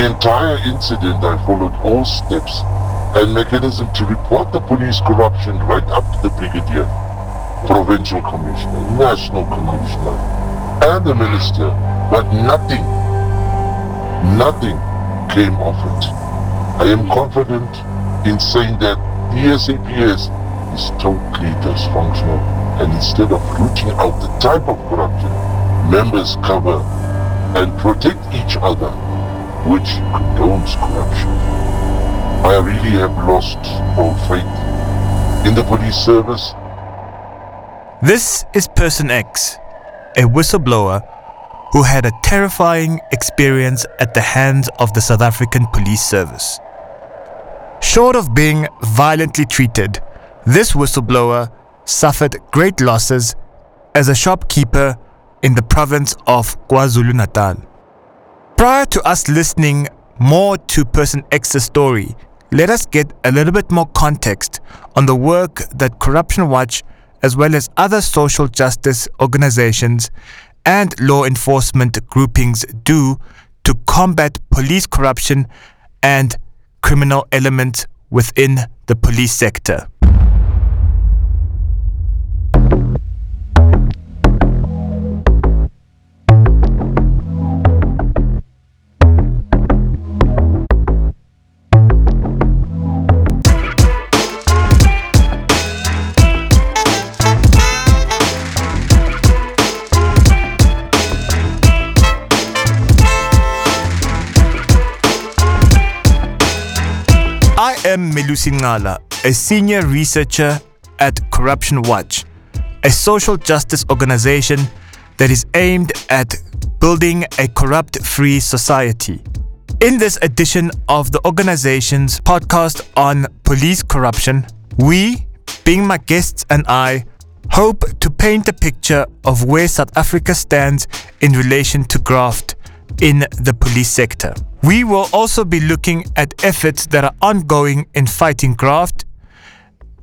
The entire incident, I followed all steps and mechanism to report the police corruption right up to the brigadier, provincial commissioner, national commissioner, and the minister, but nothing, nothing came of it. I am confident in saying that the SAPS is totally dysfunctional and instead of rooting out the type of corruption, members cover and protect each other, which condones corruption. I really have lost all faith in the police service. This is Person X, a whistleblower who had a terrifying experience at the hands of the South African Police Service. Short of being violently treated, this whistleblower suffered great losses as a shopkeeper in the province of KwaZulu Natal. Prior to us listening more to Person X's story, let us get a little bit more context on the work that Corruption Watch, as well as other social justice organizations and law enforcement groupings, do to combat police corruption and criminal elements within the police sector. Am Melusi a senior researcher at Corruption Watch, a social justice organization that is aimed at building a corrupt free society. In this edition of the organization's podcast on police corruption, we, being my guests and I, hope to paint a picture of where South Africa stands in relation to graft in the police sector. We will also be looking at efforts that are ongoing in fighting graft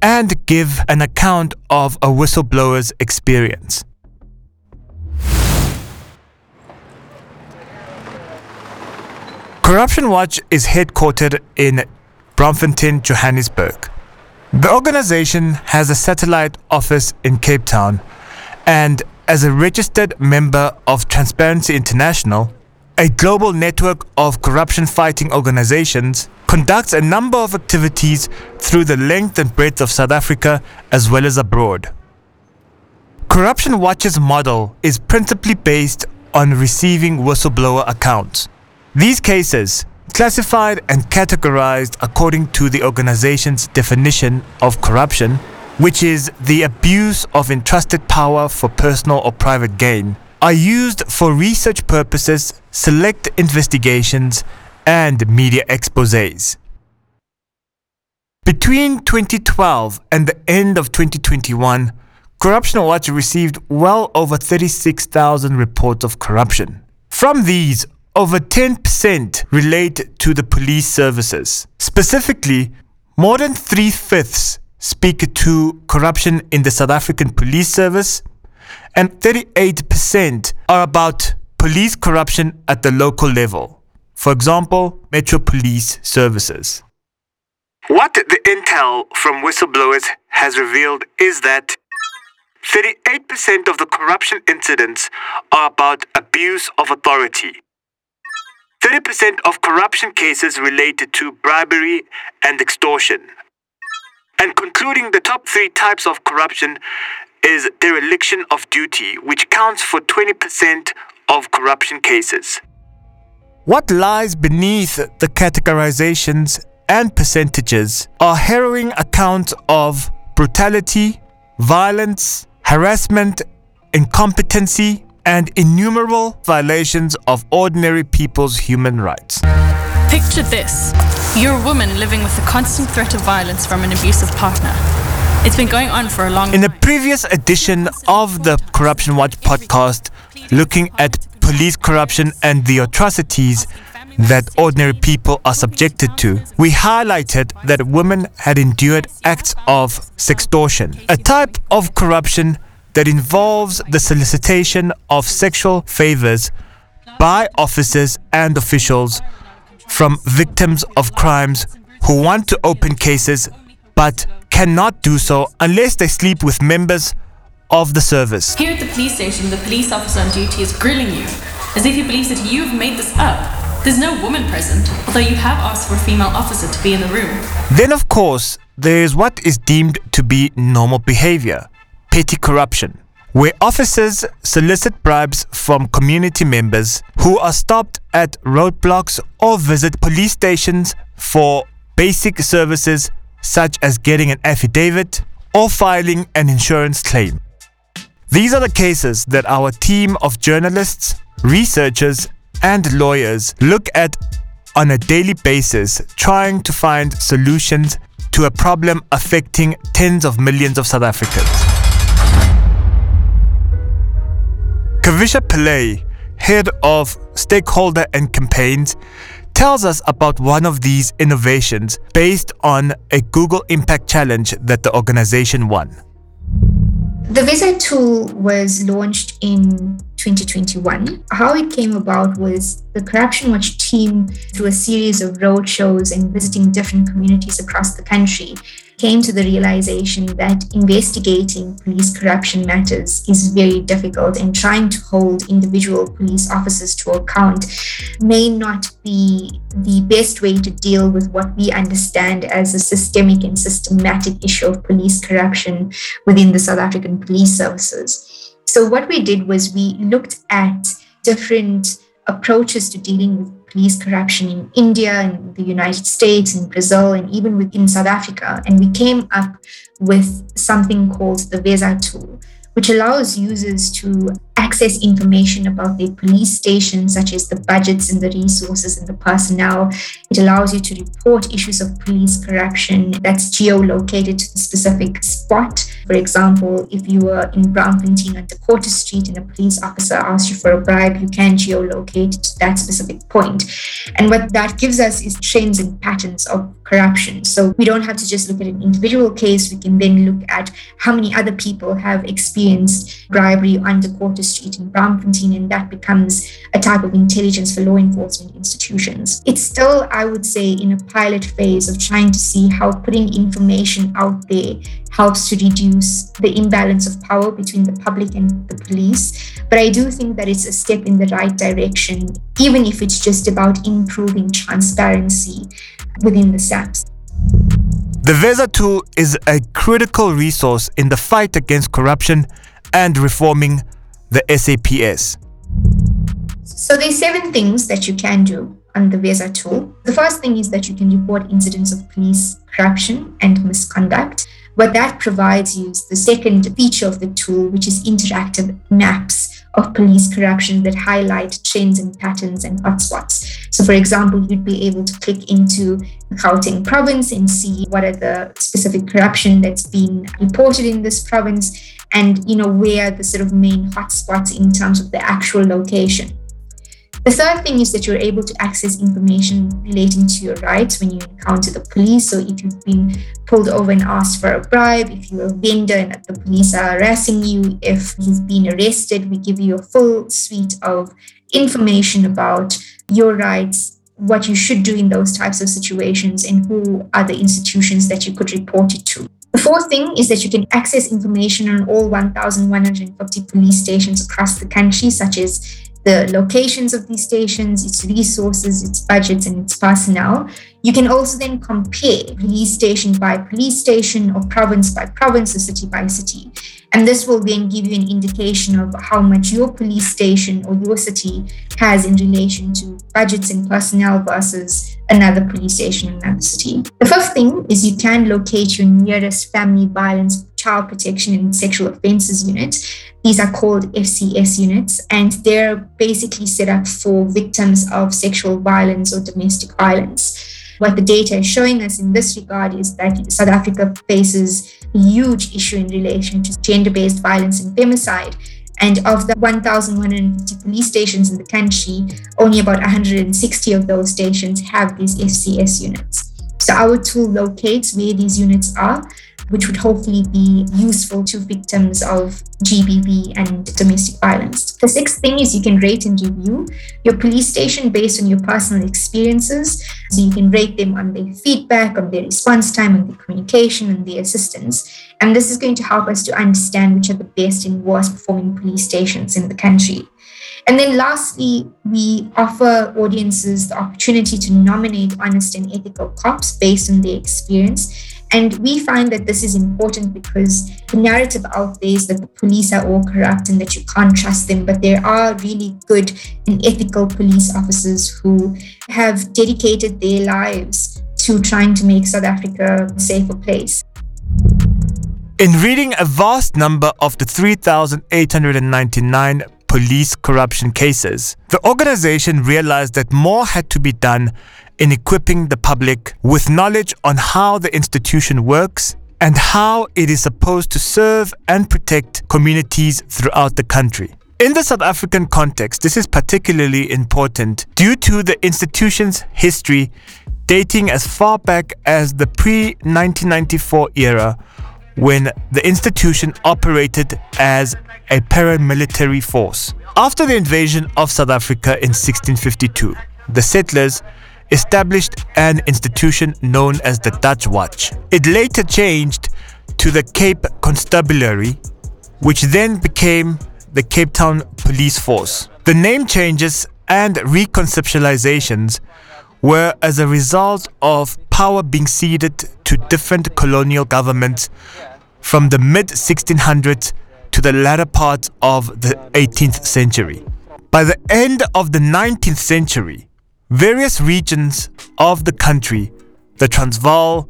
and give an account of a whistleblower's experience. Corruption Watch is headquartered in Braamfontein, Johannesburg. The organization has a satellite office in Cape Town and as a registered member of Transparency International, a global network of corruption fighting organizations, conducts a number of activities through the length and breadth of South Africa as well as abroad. Corruption Watch's model is principally based on receiving whistleblower accounts. These cases, classified and categorized according to the organization's definition of corruption, which is the abuse of entrusted power for personal or private gain, are used for research purposes, select investigations, and media exposés. Between 2012 and the end of 2021, Corruption Watch received well over 36,000 reports of corruption. From these, over 10% relate to the police services. Specifically, more than three fifths speak to corruption in the South African Police Service, and 38% are about police corruption at the local level. For example, Metro Police Services. What the intel from whistleblowers has revealed is that 38% of the corruption incidents are about abuse of authority. 30% of corruption cases related to bribery and extortion. And concluding the top three types of corruption is dereliction of duty, which counts for 20% of corruption cases. What lies beneath the categorizations and percentages are harrowing accounts of brutality, violence, harassment, incompetency, and innumerable violations of ordinary people's human rights. Picture this you're a woman living with the constant threat of violence from an abusive partner. It's been going on for a long time. In a previous edition of the Corruption Watch podcast, looking at police corruption and the atrocities that ordinary people are subjected to, we highlighted that women had endured acts of sextortion, a type of corruption that involves the solicitation of sexual favors by officers and officials from victims of crimes who want to open cases but cannot do so unless they sleep with members of the service. Here at the police station, the police officer on duty is grilling you, as if he believes that you've made this up. There's no woman present, although you have asked for a female officer to be in the room. Then, of course, there is what is deemed to be normal behavior petty corruption, where officers solicit bribes from community members who are stopped at roadblocks or visit police stations for basic services such as getting an affidavit or filing an insurance claim. These are the cases that our team of journalists, researchers, and lawyers look at on a daily basis, trying to find solutions to a problem affecting tens of millions of South Africans. Kavisha Pillay, head of stakeholder and campaigns, tells us about one of these innovations based on a Google Impact Challenge that the organization won. The Veza tool was launched in 2021. How it came about was the Corruption Watch team, through a series of roadshows and visiting different communities across the country, came to the realization that investigating police corruption matters is very difficult and trying to hold individual police officers to account may not be the best way to deal with what we understand as a systemic and systematic issue of police corruption within the South African police services. So, what we did was we looked at different approaches to dealing with police corruption in India, in the United States, in Brazil, and even within South Africa. And we came up with something called the Veza tool, which allows users to access information about the police station, such as the budgets and the resources and the personnel. It allows you to report issues of police corruption that's geolocated to the specific spot. For example, if you were in Braamfontein on the Quarter Street and a police officer asked you for a bribe, you can geolocate to that specific point. And what that gives us is trends and patterns of corruption. So we don't have to just look at an individual case, we can then look at how many other people have experienced bribery on Street in Braamfontein, and that becomes a type of intelligence for law enforcement institutions. It's still, I would say, in a pilot phase of trying to see how putting information out there helps to reduce the imbalance of power between the public and the police. But I do think that it's a step in the right direction, even if it's just about improving transparency within the SAPS. The Veza tool is a critical resource in the fight against corruption and reforming the SAPS. So there's seven things that you can do on the Veza tool. The first thing is that you can report incidents of police corruption and misconduct. What that provides you is the second feature of the tool, which is interactive maps of police corruption that highlight trends and patterns and hotspots. So, for example, you'd be able to click into Gauteng province and see what are the specific corruption that's been reported in this province and you know where the sort of main hotspots in terms of the actual location. The third thing is that you're able to access information relating to your rights when you encounter the police. So, if you've been pulled over and asked for a bribe, if you're a vendor and the police are harassing you, if you've been arrested, we give you a full suite of information about your rights, what you should do in those types of situations, and who are the institutions that you could report it to. The fourth thing is that you can access information on all 1,150 police stations across the country, such as the locations of these stations, its resources, its budgets, and its personnel. You can also then compare police station by police station or province by province or city by city. And this will then give you an indication of how much your police station or your city has in relation to budgets and personnel versus another police station in another city. The fifth thing is you can locate your nearest family violence, child protection, and sexual offences unit. These are called FCS units, and they're basically set up for victims of sexual violence or domestic violence. What the data is showing us in this regard is that South Africa faces a huge issue in relation to gender based violence and femicide. And of the 1,150 police stations in the country, only about 160 of those stations have these FCS units. So our tool locates where these units are which would hopefully be useful to victims of GBV and domestic violence. The sixth thing is you can rate and review your police station based on your personal experiences. So you can rate them on their feedback, on their response time, on their communication, and their assistance. And this is going to help us to understand which are the best and worst performing police stations in the country. And then lastly, we offer audiences the opportunity to nominate honest and ethical cops based on their experience. And we find that this is important because the narrative out there is that the police are all corrupt and that you can't trust them. But there are really good and ethical police officers who have dedicated their lives to trying to make South Africa a safer place. In reading a vast number of the 3,899 police corruption cases, the organization realized that more had to be done in equipping the public with knowledge on how the institution works and how it is supposed to serve and protect communities throughout the country. In the South African context, this is particularly important due to the institution's history dating as far back as the pre 1994 era when the institution operated as a paramilitary force. After the invasion of South Africa in 1652, the settlers established an institution known as the Dutch Watch. It later changed to the Cape Constabulary, which then became the Cape Town Police Force. The name changes and reconceptualizations were as a result of power being ceded to different colonial governments from the mid 1600s to the latter part of the 18th century. By the end of the 19th century, various regions of the country, the Transvaal,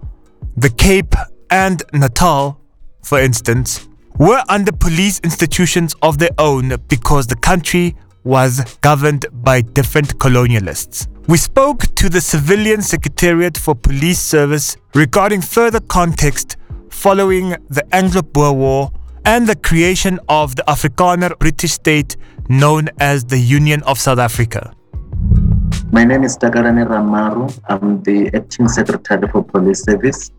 the Cape, and Natal, for instance, were under police institutions of their own because the country was governed by different colonialists. We spoke to the Civilian Secretariat for Police Service regarding further context following the Anglo Boer War and the creation of the Afrikaner British state known as the Union of South Africa. My name is Takarane Ramaru. I'm the acting secretary for police service.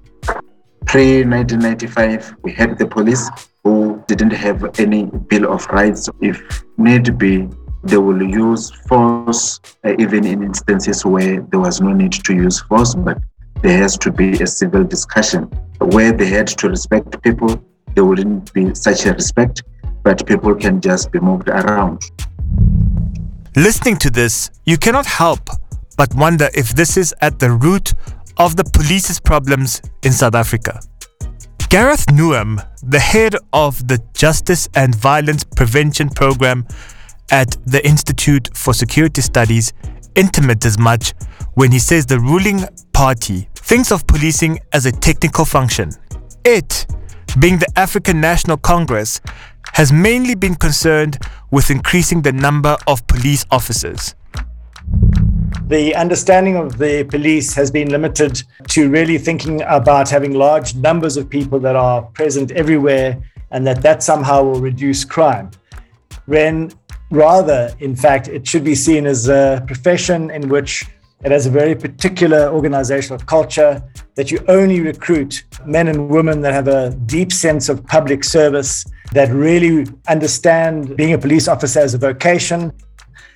Pre 1995, we had the police who didn't have any Bill of Rights. If need be, they will use force, uh, even in instances where there was no need to use force, but there has to be a civil discussion where they had to respect people. There wouldn't be such a respect, but people can just be moved around. Listening to this, you cannot help but wonder if this is at the root of the police's problems in South Africa. Gareth Newham, the head of the Justice and Violence Prevention Program at the Institute for Security Studies, intimates as much when he says the ruling party thinks of policing as a technical function. It, being the African National Congress, has mainly been concerned with increasing the number of police officers. The understanding of the police has been limited to really thinking about having large numbers of people that are present everywhere and that that somehow will reduce crime. When rather, in fact, it should be seen as a profession in which it has a very particular organizational culture that you only recruit men and women that have a deep sense of public service, that really understand being a police officer as a vocation.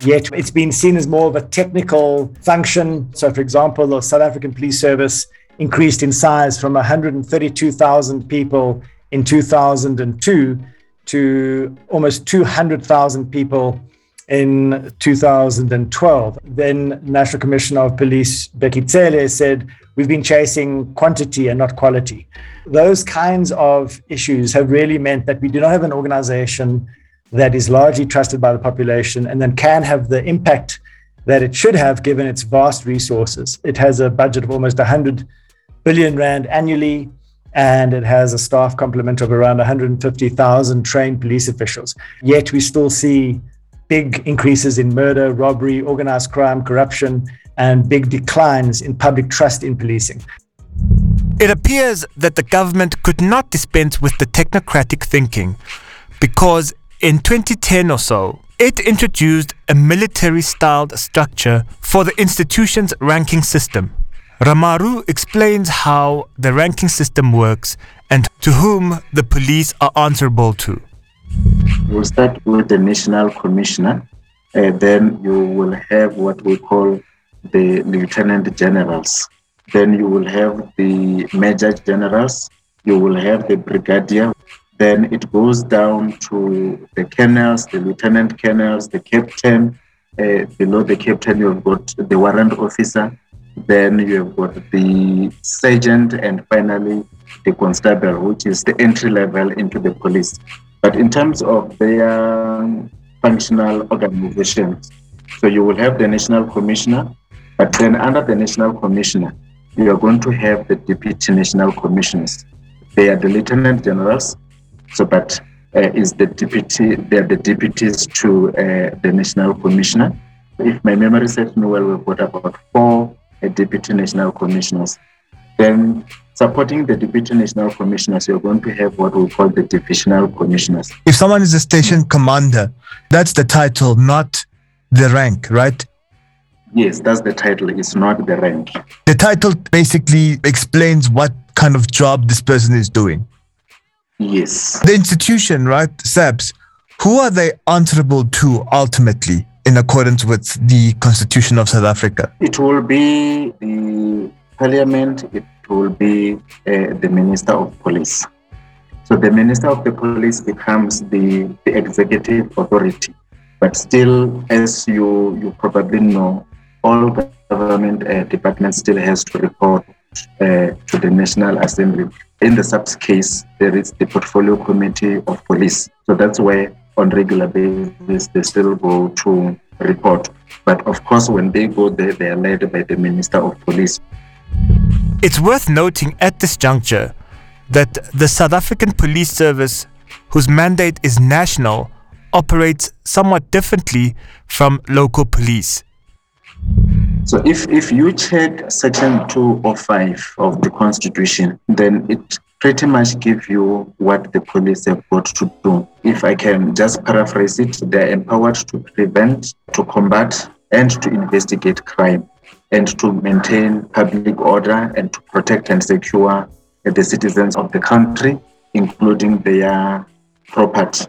Yet it's been seen as more of a technical function. So, for example, the South African Police Service increased in size from 132,000 people in 2002 to almost 200,000 people in 2012. Then National Commissioner of Police Bheki Cele said, we've been chasing quantity and not quality. Those kinds of issues have really meant that we do not have an organization that is largely trusted by the population and then can have the impact that it should have given its vast resources. It has a budget of almost 100 billion rand annually and it has a staff complement of around 150,000 trained police officials. Yet we still see big increases in murder, robbery, organized crime, corruption, and big declines in public trust in policing. It appears that the government could not dispense with the technocratic thinking because in 2010 or so, it introduced a military styled structure for the institution's ranking system. Ramaru explains how the ranking system works and to whom the police are answerable to. We'll start with the national commissioner. Uh, then you will have what we call the lieutenant generals. Then you will have the major generals. You will have the brigadier. Then it goes down to the colonels, the lieutenant colonels, the captain. Uh, below the captain, you've got the warrant officer. Then you have got the sergeant, and finally the constable, which is the entry level into the police. But in terms of their functional organizations, so you will have the national commissioner, but then under the national commissioner, you are going to have the deputy national commissioners. They are the lieutenant generals, so but uh, is the deputy, they are the deputies to uh, the national commissioner. If my memory serves me well, we've got about four uh, deputy national commissioners. Then supporting the deputy national commissioners, you're going to have what we call the divisional commissioners. If someone is a station commander, that's the title, not the rank, right? Yes, that's the title. It's not the rank. The title basically explains what kind of job this person is doing. Yes. The institution, right, SAPS, who are they answerable to ultimately in accordance with the Constitution of South Africa? It will be the parliament, it will be uh, the minister of police. So the minister of the police becomes the, the executive authority. But still, as you, you probably know, all government uh, departments still has to report uh, to the National Assembly. In the SAPS case, there is the Portfolio Committee of Police. So that's where on regular basis they still go to report. But of course, when they go there, they are led by the Minister of Police. It's worth noting at this juncture that the South African Police Service, whose mandate is national, operates somewhat differently from local police. So if, if you check section 205 of the constitution, then it pretty much gives you what the police have got to do. If I can just paraphrase it, they're empowered to prevent, to combat, and to investigate crime, and to maintain public order and to protect and secure the citizens of the country, including their property.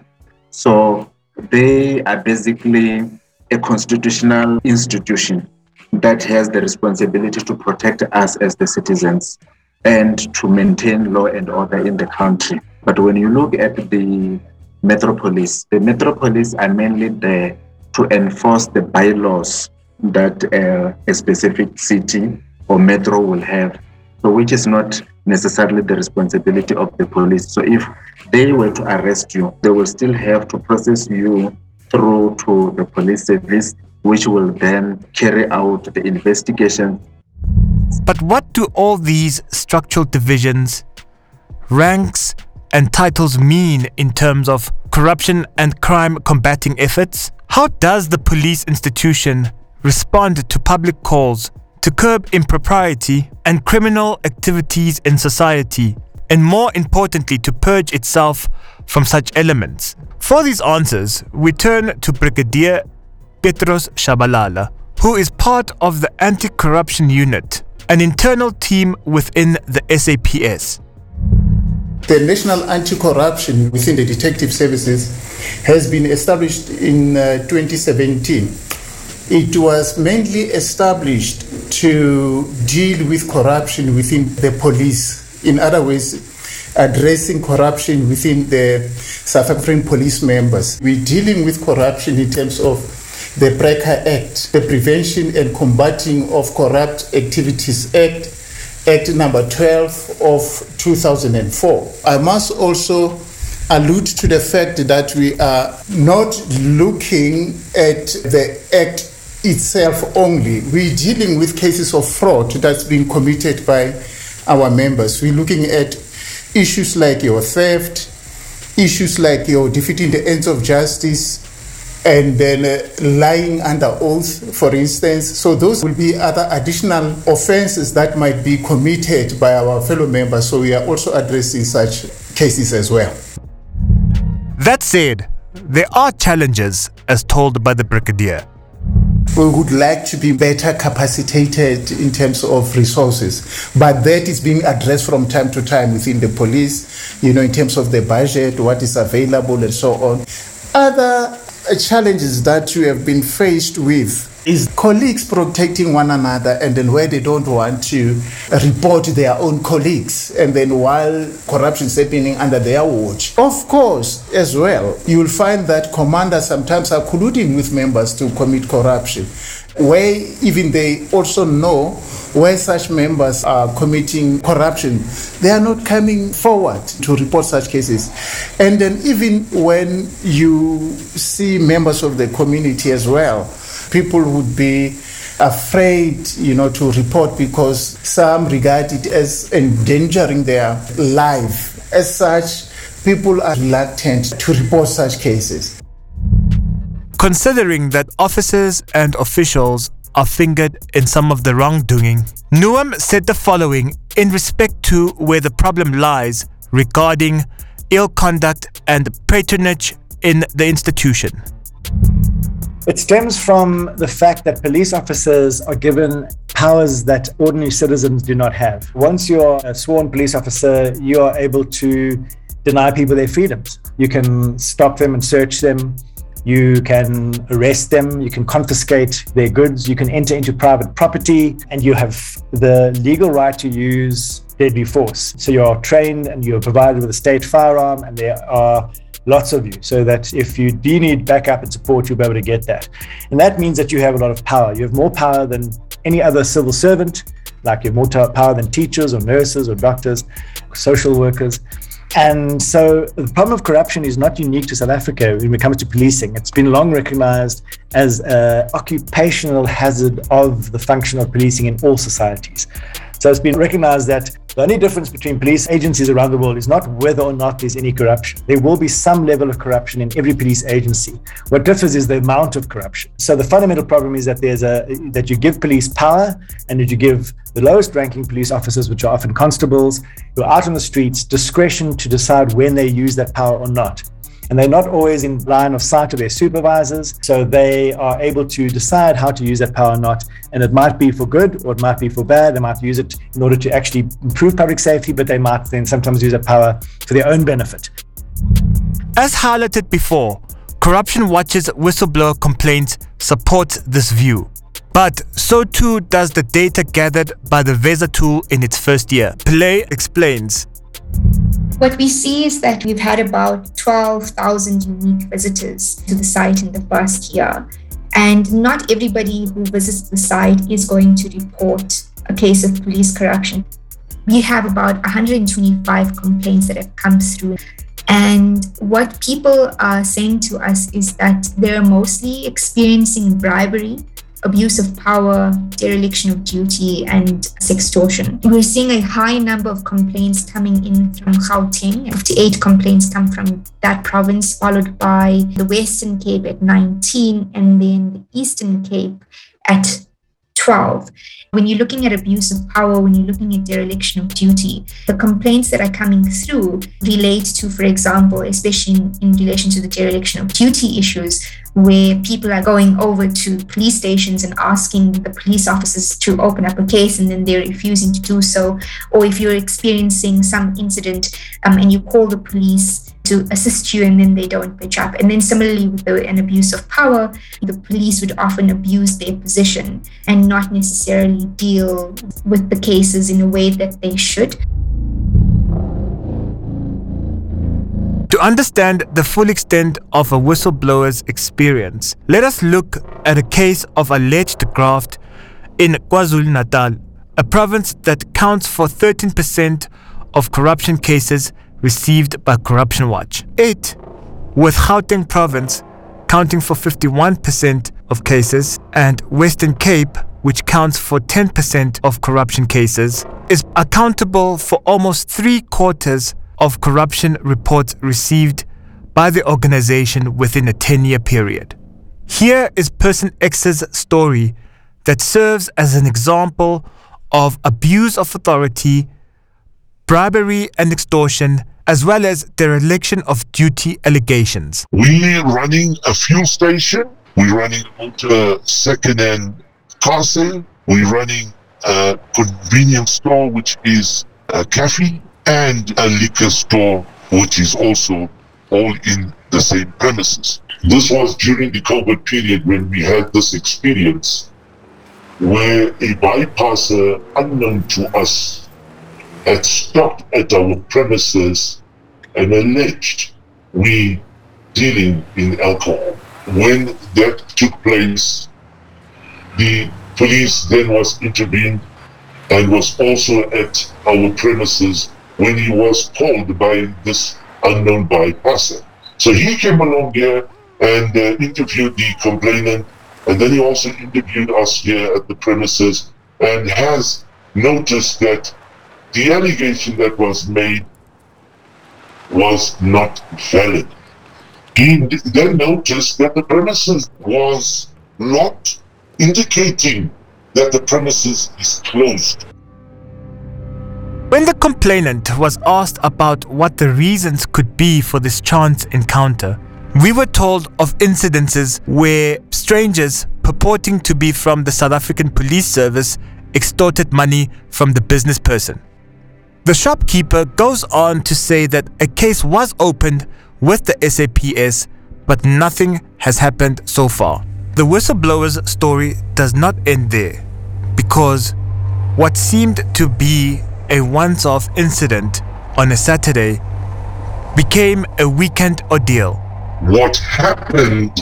So they are basically a constitutional institution that has the responsibility to protect us as the citizens and to maintain law and order in the country. But when you look at the metro police, the metro police are mainly there to enforce the bylaws that uh, a specific city or metro will have, so which is not necessarily the responsibility of the police. So if they were to arrest you, they will still have to process you through to the police service, which will then carry out the investigation. But what do all these structural divisions, ranks, and titles mean in terms of corruption and crime combating efforts? How does the police institution respond to public calls to curb impropriety and criminal activities in society, and more importantly, to purge itself from such elements? For these answers, we turn to Brigadier Petros Shabalala, who is part of the Anti Corruption Unit, an internal team within the SAPS. The National Anti-Corruption within the Detective Services has been established in uh, 2017. It was mainly established to deal with corruption within the police. In other ways, addressing corruption within the South African police members. We're dealing with corruption in terms of the PRECCA Act, the Prevention and Combating of Corrupt Activities Act, Act number 12 of 2004. I must also allude to the fact that we are not looking at the Act itself only. We're dealing with cases of fraud that's been committed by our members. We're looking at issues like your theft, issues like your defeating the ends of justice, and then uh, lying under oath, for instance. So those will be other additional offenses that might be committed by our fellow members. So we are also addressing such cases as well. That said, there are challenges as told by the Brigadier. We would like to be better capacitated in terms of resources. But that is being addressed from time to time within the police, you know, in terms of the budget, what is available, and so on. Other challenges that we have been faced with is colleagues protecting one another and then where they don't want to report their own colleagues and then while corruption is happening under their watch of course as well you will find that commanders sometimes are colluding with members to commit corruption where even they also know where such members are committing corruption, they are not coming forward to report such cases. And then, even when you see members of the community as well, people would be afraid, you know, to report because some regard it as endangering their life. As such, people are reluctant to report such cases. Considering that officers and officials are fingered in some of the wrongdoing, Newham said the following in respect to where the problem lies regarding ill conduct and patronage in the institution. It stems from the fact that police officers are given powers that ordinary citizens do not have. Once you're a sworn police officer, you are able to deny people their freedoms. You can stop them and search them. You can arrest them, you can confiscate their goods, you can enter into private property, and you have the legal right to use deadly force. So you're trained and you're provided with a state firearm, and there are lots of you, so that if you do need backup and support, you'll be able to get that. And that means that you have a lot of power. You have more power than any other civil servant, like you have more power than teachers or nurses or doctors, social workers. And so the problem of corruption is not unique to South Africa when it comes to policing. It's been long recognized as an occupational hazard of the function of policing in all societies. So it's been recognized that the only difference between police agencies around the world is not whether or not there's any corruption. There will be some level of corruption in every police agency. What differs is the amount of corruption. So the fundamental problem is that there's a that you give police power and that you give the lowest ranking police officers, which are often constables, who are out on the streets, discretion to decide when they use that power or not and they're not always in line of sight of their supervisors. So they are able to decide how to use that power or not. And it might be for good or it might be for bad. They might use it in order to actually improve public safety, but they might then sometimes use that power for their own benefit. As highlighted before, Corruption Watch's whistleblower complaints support this view. But so too does the data gathered by the VEZA tool in its first year. Pillay explains. What we see is that we've had about 12,000 unique visitors to the site in the first year. And not everybody who visits the site is going to report a case of police corruption. We have about 125 complaints that have come through. And what people are saying to us is that they're mostly experiencing bribery abuse of power, dereliction of duty, and sextortion. We're seeing a high number of complaints coming in from Gauteng. 58 complaints come from that province, followed by the Western Cape at 19, and then the Eastern Cape at 12. When you're looking at abuse of power, when you're looking at dereliction of duty, the complaints that are coming through relate to, for example, especially in, in relation to the dereliction of duty issues, where people are going over to police stations and asking the police officers to open up a case and then they're refusing to do so. Or if you're experiencing some incident um, and you call the police to assist you and then they don't pitch up. And then similarly with an abuse of power, the police would often abuse their position and not necessarily deal with the cases in a way that they should. To understand the full extent of a whistleblower's experience, let us look at a case of alleged graft in KwaZulu Natal, a province that counts for 13% of corruption cases received by Corruption Watch. 8. With Gauteng province counting for 51% of cases and Western Cape which counts for 10% of corruption cases, is accountable for almost three quarters of corruption reports received by the organization within a 10 year period. Here is Person X's story that serves as an example of abuse of authority, bribery and extortion as well as dereliction of duty allegations. We're running a fuel station We're running motor second-hand car sale. We're running a convenience store, which is a cafe, and a liquor store, which is also all in the same premises. This was during the COVID period when we had this experience where a bypasser unknown to us had stopped at our premises and alleged we dealing in alcohol. When that took place, the police then was intervened and was also at our premises when he was called by this unknown bypasser. So he came along here and uh, interviewed the complainant, and then he also interviewed us here at the premises and has noticed that the allegation that was made was not valid. He then noticed that the premises was not indicating that the premises is closed. When the complainant was asked about what the reasons could be for this chance encounter, we were told of incidences where strangers purporting to be from the South African Police Service extorted money from the business person. The shopkeeper goes on to say that a case was opened with the SAPS, but nothing has happened so far. The whistleblower's story does not end there because what seemed to be a once off incident on a Saturday became a weekend ordeal. What happened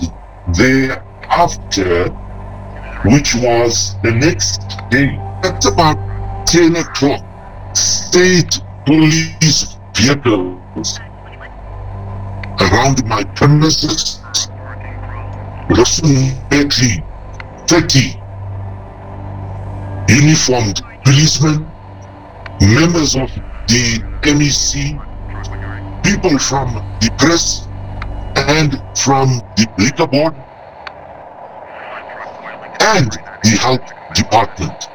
thereafter, which was the next day, at about 10 o'clock, state police vehicles around my premises, approximately 30 uniformed policemen, members of the MEC, people from the press, and from the liquor board, and the health department.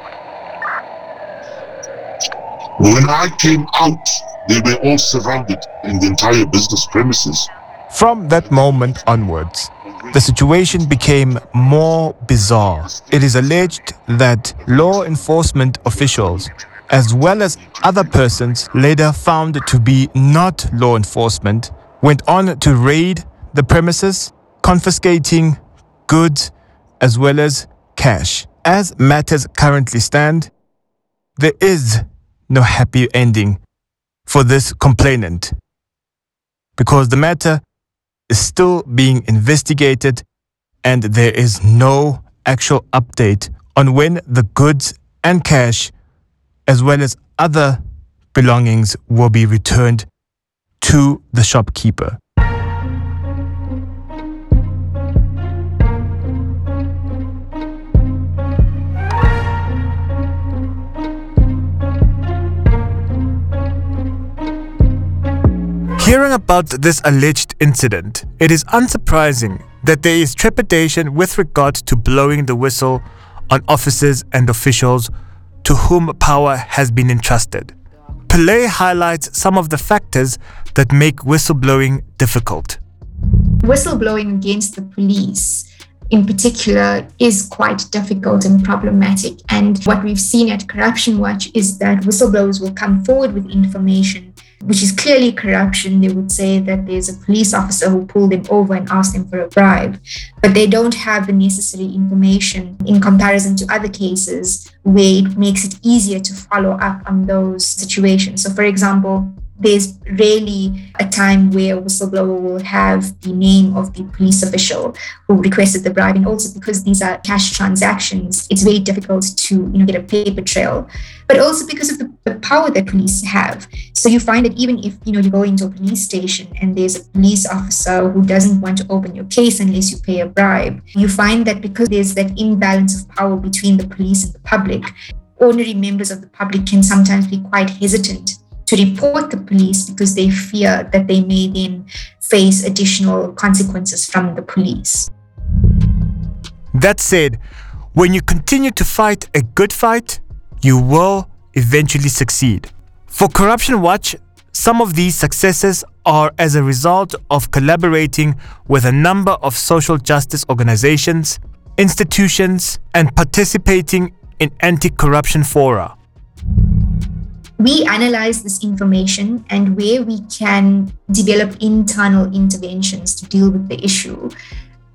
When I came out, they were all surrounded in the entire business premises. From that moment onwards, the situation became more bizarre. It is alleged that law enforcement officials, as well as other persons later found to be not law enforcement, went on to raid the premises, confiscating goods as well as cash. As matters currently stand, there is no happy ending for this complainant because the matter is still being investigated and there is no actual update on when the goods and cash, as well as other belongings, will be returned to the shopkeeper. Hearing about this alleged incident, it is unsurprising that there is trepidation with regard to blowing the whistle on officers and officials to whom power has been entrusted. Pillay highlights some of the factors that make whistleblowing difficult. Whistleblowing against the police in particular is quite difficult and problematic. And what we've seen at Corruption Watch is that whistleblowers will come forward with information which is clearly corruption. They would say that there's a police officer who pulled them over and asked them for a bribe, but they don't have the necessary information in comparison to other cases where it makes it easier to follow up on those situations. So, for example, there's rarely a time where a whistleblower will have the name of the police official who requested the bribe. And also because these are cash transactions, it's very difficult to you know, get a paper trail. But also because of the, the power that police have. So you find that even if you know you go into a police station and there's a police officer who doesn't want to open your case unless you pay a bribe, you find that because there's that imbalance of power between the police and the public, ordinary members of the public can sometimes be quite hesitant to report the police because they fear that they may then face additional consequences from the police. That said, when you continue to fight a good fight, you will eventually succeed. For Corruption Watch, Some of these successes are as a result of collaborating with a number of social justice organizations, institutions, and participating in anti corruption fora. We analyze this information and where we can develop internal interventions to deal with the issue,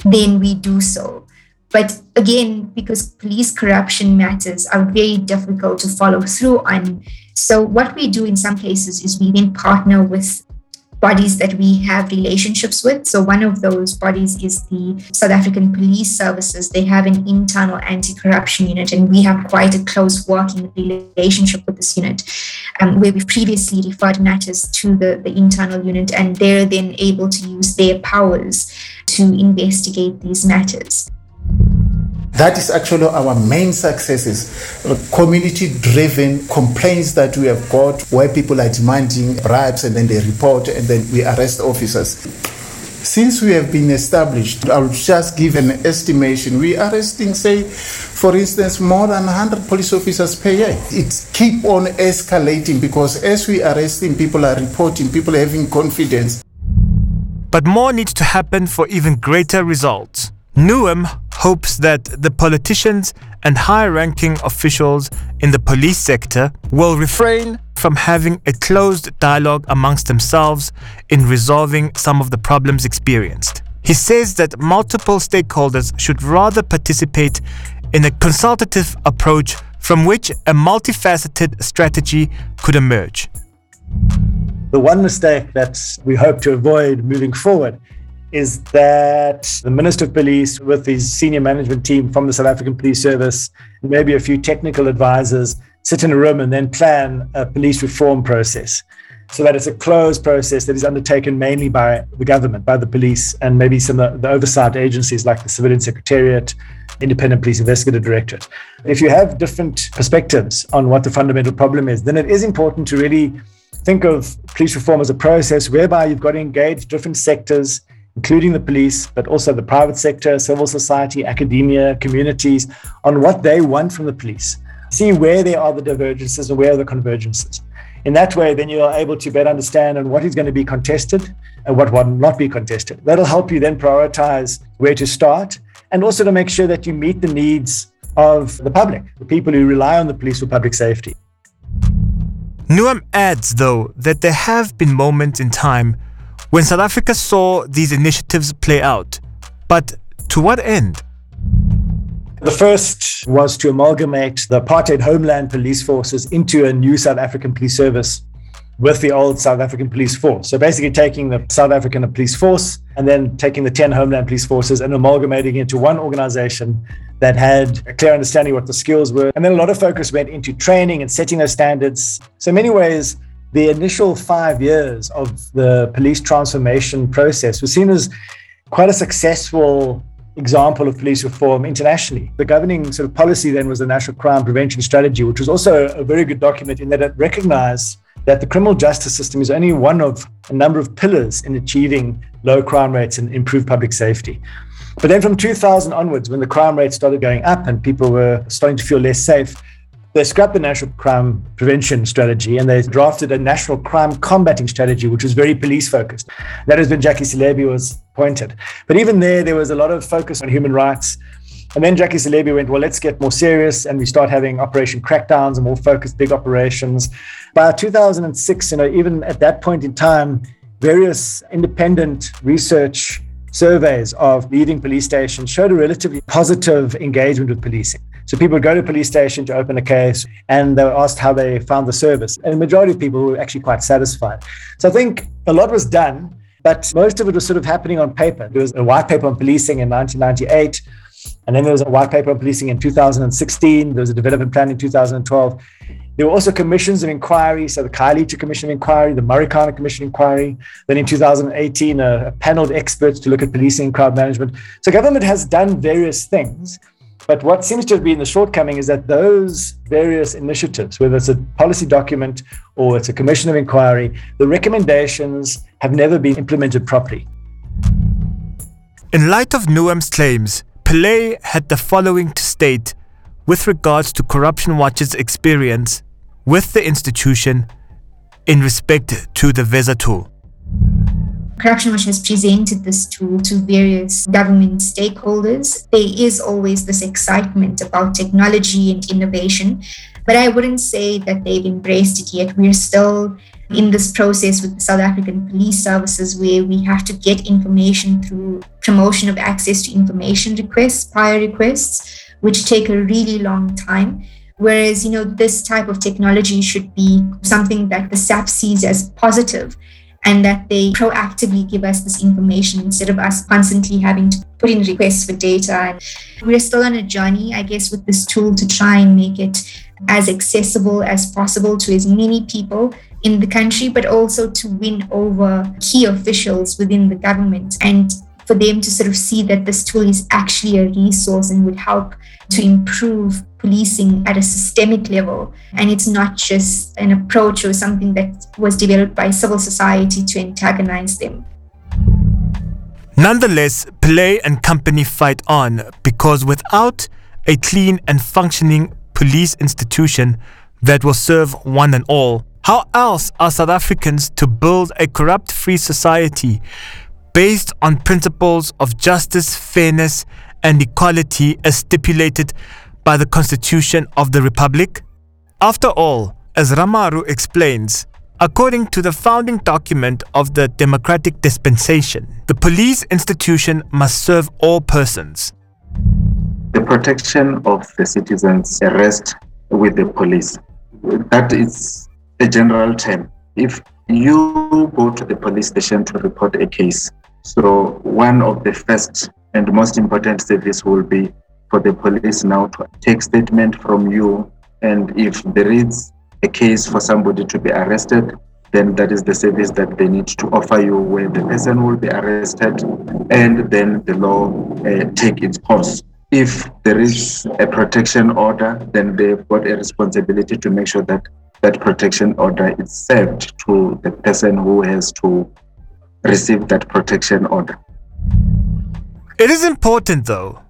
then we do so. But again, because police corruption matters are very difficult to follow through on. So, what we do in some cases is we then partner with bodies that we have relationships with. So, one of those bodies is the South African Police Services. They have an internal anti corruption unit, and we have quite a close working relationship with this unit, um, where we've previously referred matters to the, the internal unit, and they're then able to use their powers to investigate these matters. That is actually our main successes. Community driven complaints that we have got where people are demanding bribes and then they report and then we arrest officers. Since we have been established, I'll just give an estimation. We are arresting, say, for instance, more than 100 police officers per year. It keep on escalating because as we arresting, people are reporting, people are having confidence. But more needs to happen for even greater results. Newham hopes that the politicians and high ranking officials in the police sector will refrain from having a closed dialogue amongst themselves in resolving some of the problems experienced. He says that multiple stakeholders should rather participate in a consultative approach from which a multifaceted strategy could emerge. The one mistake that we hope to avoid moving forward is that the Minister of Police, with his senior management team from the South African Police Service, maybe a few technical advisors, sit in a room and then plan a police reform process. So that it's a closed process that is undertaken mainly by the government, by the police, and maybe some of the oversight agencies like the Civilian Secretariat, Independent Police Investigative Directorate. If you have different perspectives on what the fundamental problem is, then it is important to really think of police reform as a process whereby you've got to engage different sectors including the police, but also the private sector, civil society, academia, communities, on what they want from the police. See where there are the divergences and where are the convergences. In that way, then you are able to better understand on what is going to be contested and what will not be contested. That'll help you then prioritize where to start and also to make sure that you meet the needs of the public, the people who rely on the police for public safety. Newham adds, though, that there have been moments in time when South Africa saw these initiatives play out. But to what end? The first was to amalgamate the apartheid homeland police forces into a new South African police service with the old South African police force. So basically taking the South African police force and then taking the 10 homeland police forces and amalgamating into one organization that had a clear understanding what the skills were. And then a lot of focus went into training and setting those standards. So in many ways, the initial five years of the police transformation process was seen as quite a successful example of police reform internationally. The governing sort of policy then was the National Crime Prevention Strategy, which was also a very good document in that it recognized that the criminal justice system is only one of a number of pillars in achieving low crime rates and improved public safety. But then from 2000 onwards, when the crime rate started going up and people were starting to feel less safe, they scrapped the national crime prevention strategy and they drafted a national crime combating strategy, which was very police focused. That is when Jackie Selebi was appointed. But even there, there was a lot of focus on human rights. And then Jackie Selebi went, well, let's get more serious. And we start having Operation Crackdowns and more focused big operations. By 2006, you know, even at that point in time, various independent research surveys of leading police stations showed a relatively positive engagement with policing. So people would go to a police station to open a case and they were asked how they found the service. And the majority of people were actually quite satisfied. So I think a lot was done, but most of it was sort of happening on paper. There was a white paper on policing in 1998. And then there was a white paper on policing in 2016. There was a development plan in 2012. There were also commissions of inquiry. So the Khayelitsha Commission of Inquiry, the Marikana Commission of Inquiry. Then in 2018, a, a panel of experts to look at policing and crowd management. So government has done various things. But what seems to have been the shortcoming is that those various initiatives, whether it's a policy document or it's a commission of inquiry, the recommendations have never been implemented properly. In light of Newham's claims, Pillay had the following to state with regards to Corruption Watch's experience with the institution in respect to the Veza tool? Corruption Watch has presented this tool to various government stakeholders. There is always this excitement about technology and innovation, but I wouldn't say that they've embraced it yet. We're still in this process with the South African police services where we have to get information through promotion of access to information requests, PAIA requests, which take a really long time. Whereas, you know, this type of technology should be something that the SAP sees as positive and that they proactively give us this information instead of us constantly having to put in requests for data. We're still on a journey, I guess, with this tool to try and make it as accessible as possible to as many people in the country, but also to win over key officials within the government and for them to sort of see that this tool is actually a resource and would help to improve policing at a systemic level. And it's not just an approach or something that was developed by civil society to antagonize them. Nonetheless, Pillay and company fight on because without a clean and functioning police institution that will serve one and all, how else are South Africans to build a corrupt free society based on principles of justice, fairness, and equality as stipulated by the Constitution of the Republic? After all, as Ramaru explains, according to the founding document of the democratic dispensation, the police institution must serve all persons. The protection of the citizens rests with the police. That is a general term. If you go to the police station to report a case, so one of the first and most important service will be for the police now to take statement from you. And if there is a case for somebody to be arrested then that is the service that they need to offer you where the person will be arrested and then the law uh, take its course. If there is a protection order then they've got a responsibility to make sure that that protection order is served to the person who has to receive that protection order It is important, though,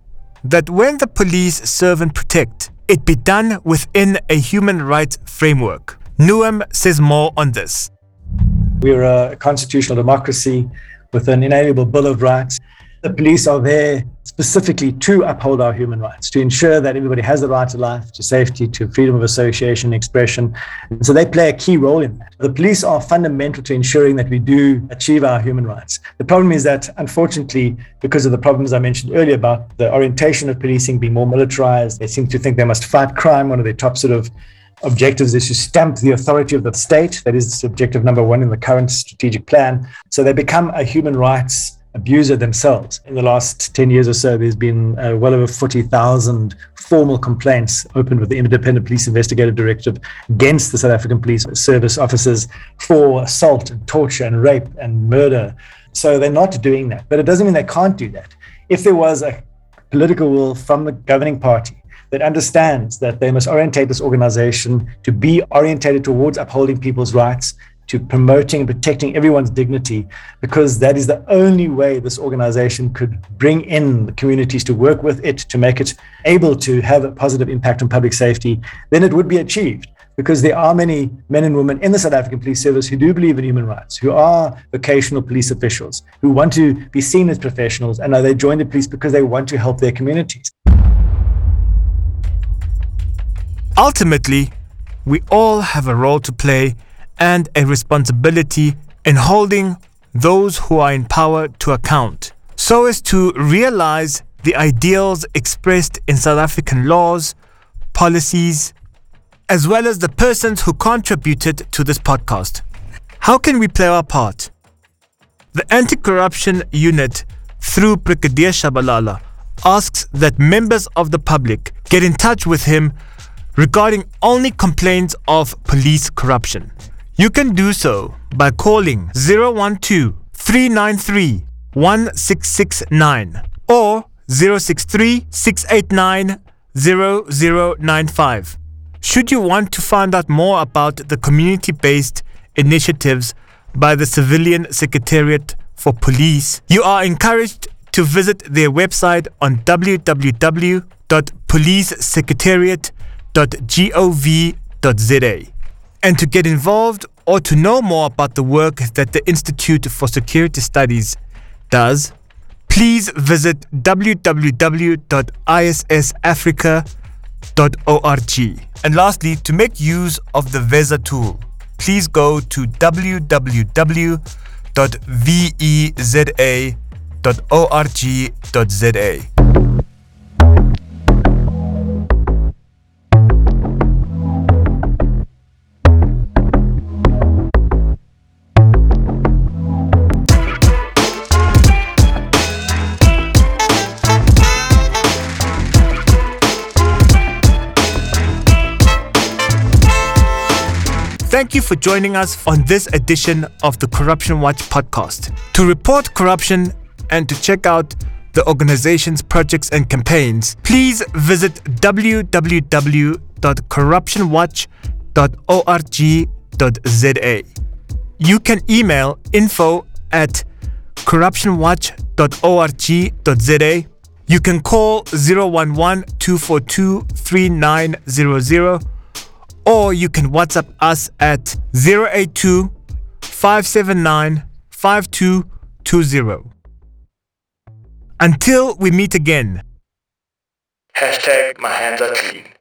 that when the police serve and protect, it be done within a human rights framework. Newham says more on this. We're a constitutional democracy with an inalienable Bill of Rights. The police are there specifically to uphold our human rights, to ensure that everybody has the right to life, to safety, to freedom of association, expression. And so they play a key role in that. The police are fundamental to ensuring that we do achieve our human rights. The problem is that, unfortunately, because of the problems I mentioned earlier about the orientation of policing being more militarized, they seem to think they must fight crime. One of their top sort of objectives is to stamp the authority of the state. That is objective number one in the current strategic plan. So they become a human rights abuser themselves. In the last 10 years or so, there's been uh, well over 40,000 formal complaints opened with the Independent Police Investigative Directive against the South African Police Service officers for assault and torture and rape and murder. So they're not doing that. But it doesn't mean they can't do that. If there was a political will from the governing party that understands that they must orientate this organization to be orientated towards upholding people's rights, to promoting and protecting everyone's dignity, because that is the only way this organization could bring in the communities to work with it, to make it able to have a positive impact on public safety, then it would be achieved. Because there are many men and women in the South African Police Service who do believe in human rights, who are vocational police officials, who want to be seen as professionals, and they join the police because they want to help their communities. Ultimately, we all have a role to play and a responsibility in holding those who are in power to account so as to realize the ideals expressed in South African laws, policies, as well as the persons who contributed to this podcast. How can we play our part? The Anti Corruption Unit, through Brigadier Shabalala, asks that members of the public get in touch with him regarding only complaints of police corruption. You can do so by calling 012 393 1669 or 063 689 0095. Should you want to find out more about the community based initiatives by the Civilian Secretariat for Police, you are encouraged to visit their website on www.policesecretariat.gov.za. And to get involved or to know more about the work that the Institute for Security Studies does, please visit www.issafrica.org. And lastly, to make use of the Veza tool, please go to www.veza.org.za. Thank you for joining us on this edition of the Corruption Watch podcast. To report corruption and to check out the organization's projects and campaigns, please visit www.corruptionwatch.org.za. You can email info at corruptionwatch.org.za. You can call 011 242 3900 or you can WhatsApp us at 082 579 5220. Until we meet again. Hashtag my hands are clean.